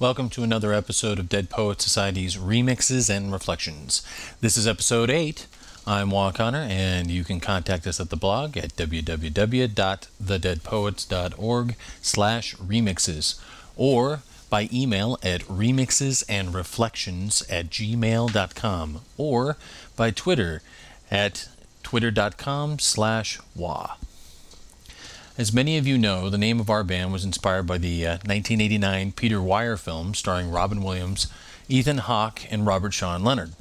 Welcome to another episode of Dead Poet Society's Remixes and Reflections. This is episode 8. I'm Juan Connor, and you can contact us at the blog at www.thedeadpoets.org slash remixes or by email at remixesandreflections at gmail.com or by Twitter at twitter.com slash wa. As many of you know, the name of our band was inspired by the uh, 1989 Peter Weir film starring Robin Williams, Ethan Hawke, and Robert Sean Leonard.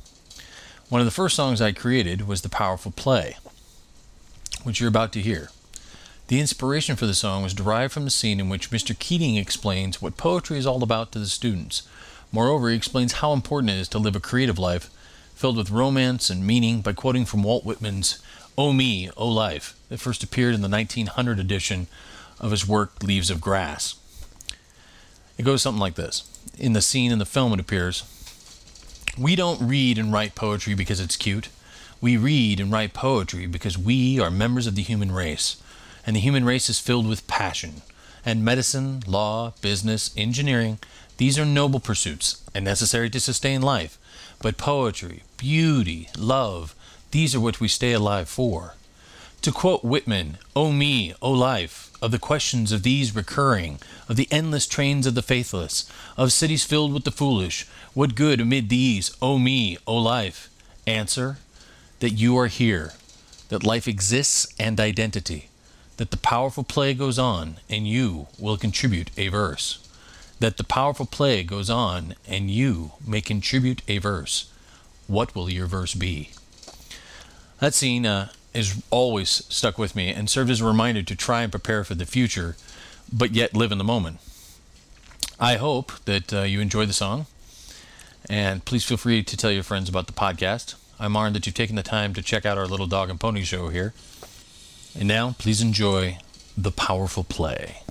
One of the first songs I created was The Powerful Play, which you're about to hear. The inspiration for the song was derived from the scene in which Mr. Keating explains what poetry is all about to the students. Moreover, he explains how important it is to live a creative life filled with romance and meaning by quoting from Walt Whitman's O Me, O Life, that first appeared in the 1900 edition of his work Leaves of Grass. It goes something like this. In the scene in the film, it appears We don't read and write poetry because it's cute. We read and write poetry because we are members of the human race, and the human race is filled with passion. And medicine, law, business, engineering, these are noble pursuits and necessary to sustain life. But poetry, beauty, love, these are what we stay alive for. To quote Whitman, O me, O life, of the questions of these recurring, of the endless trains of the faithless, of cities filled with the foolish, what good amid these, O me, O life? Answer, that you are here, that life exists and identity, that the powerful play goes on and you will contribute a verse. That the powerful play goes on and you may contribute a verse. What will your verse be? That scene uh, is always stuck with me and served as a reminder to try and prepare for the future, but yet live in the moment. I hope that uh, you enjoy the song, and please feel free to tell your friends about the podcast. I'm honored that you've taken the time to check out our little dog and pony show here. And now, please enjoy the powerful play.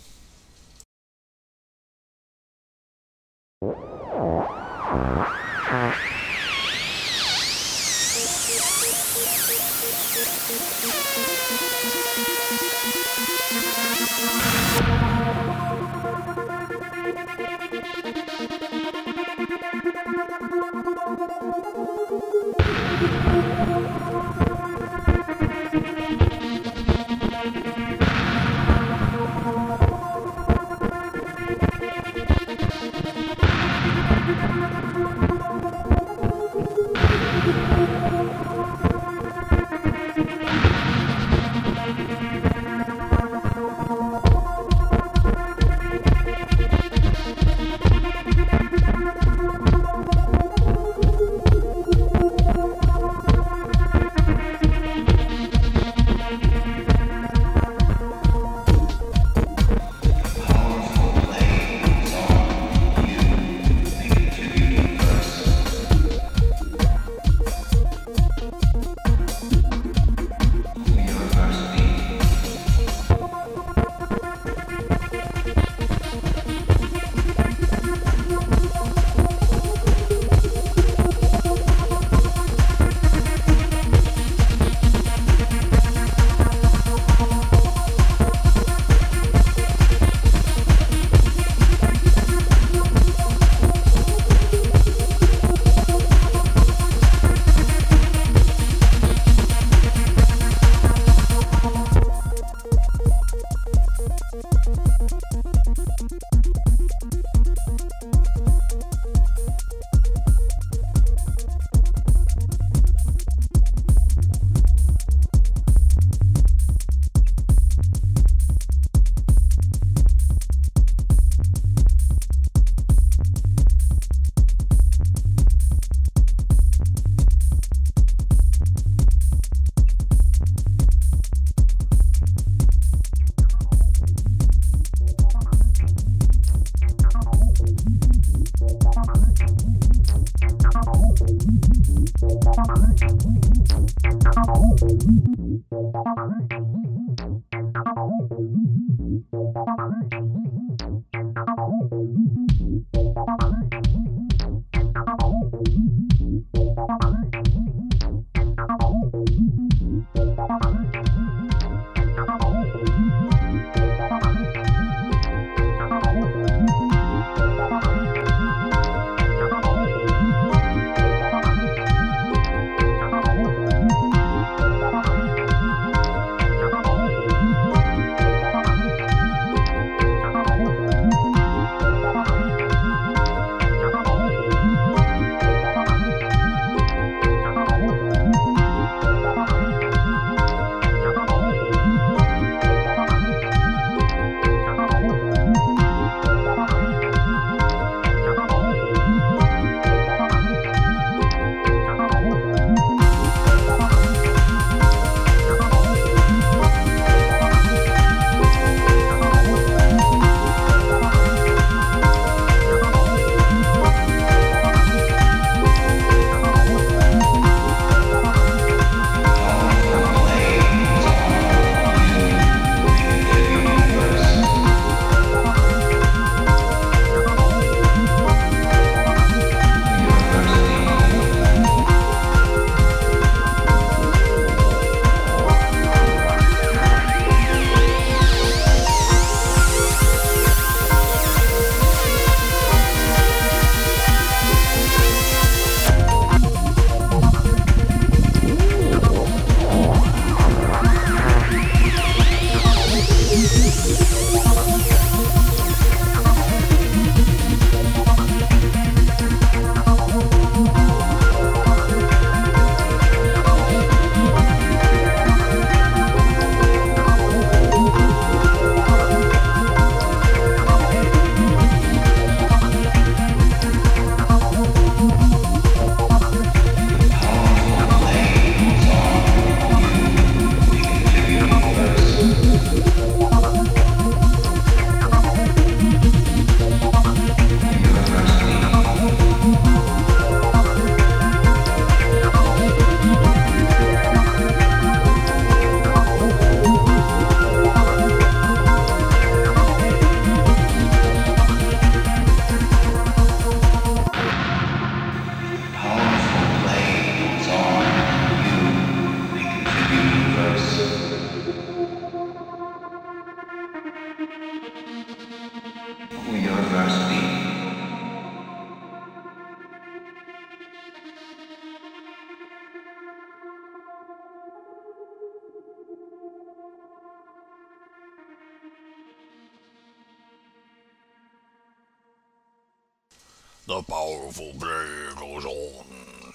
The powerful play goes on.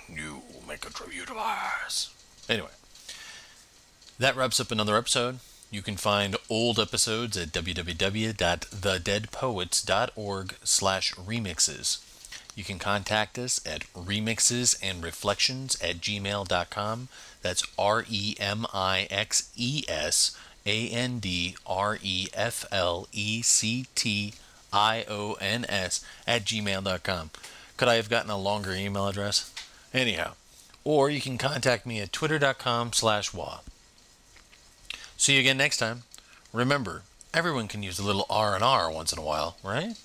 You make a tribute of ours. Anyway, that wraps up another episode. You can find old episodes at www.thedeadpoets.org slash remixes. You can contact us at remixesandreflections at gmail.com. That's R E M I X E S A N D R E F L E C T I O N S at gmail.com. Could I have gotten a longer email address? Anyhow, or you can contact me at twitter.com slash wah. See you again next time. Remember, everyone can use a little R and R once in a while, right?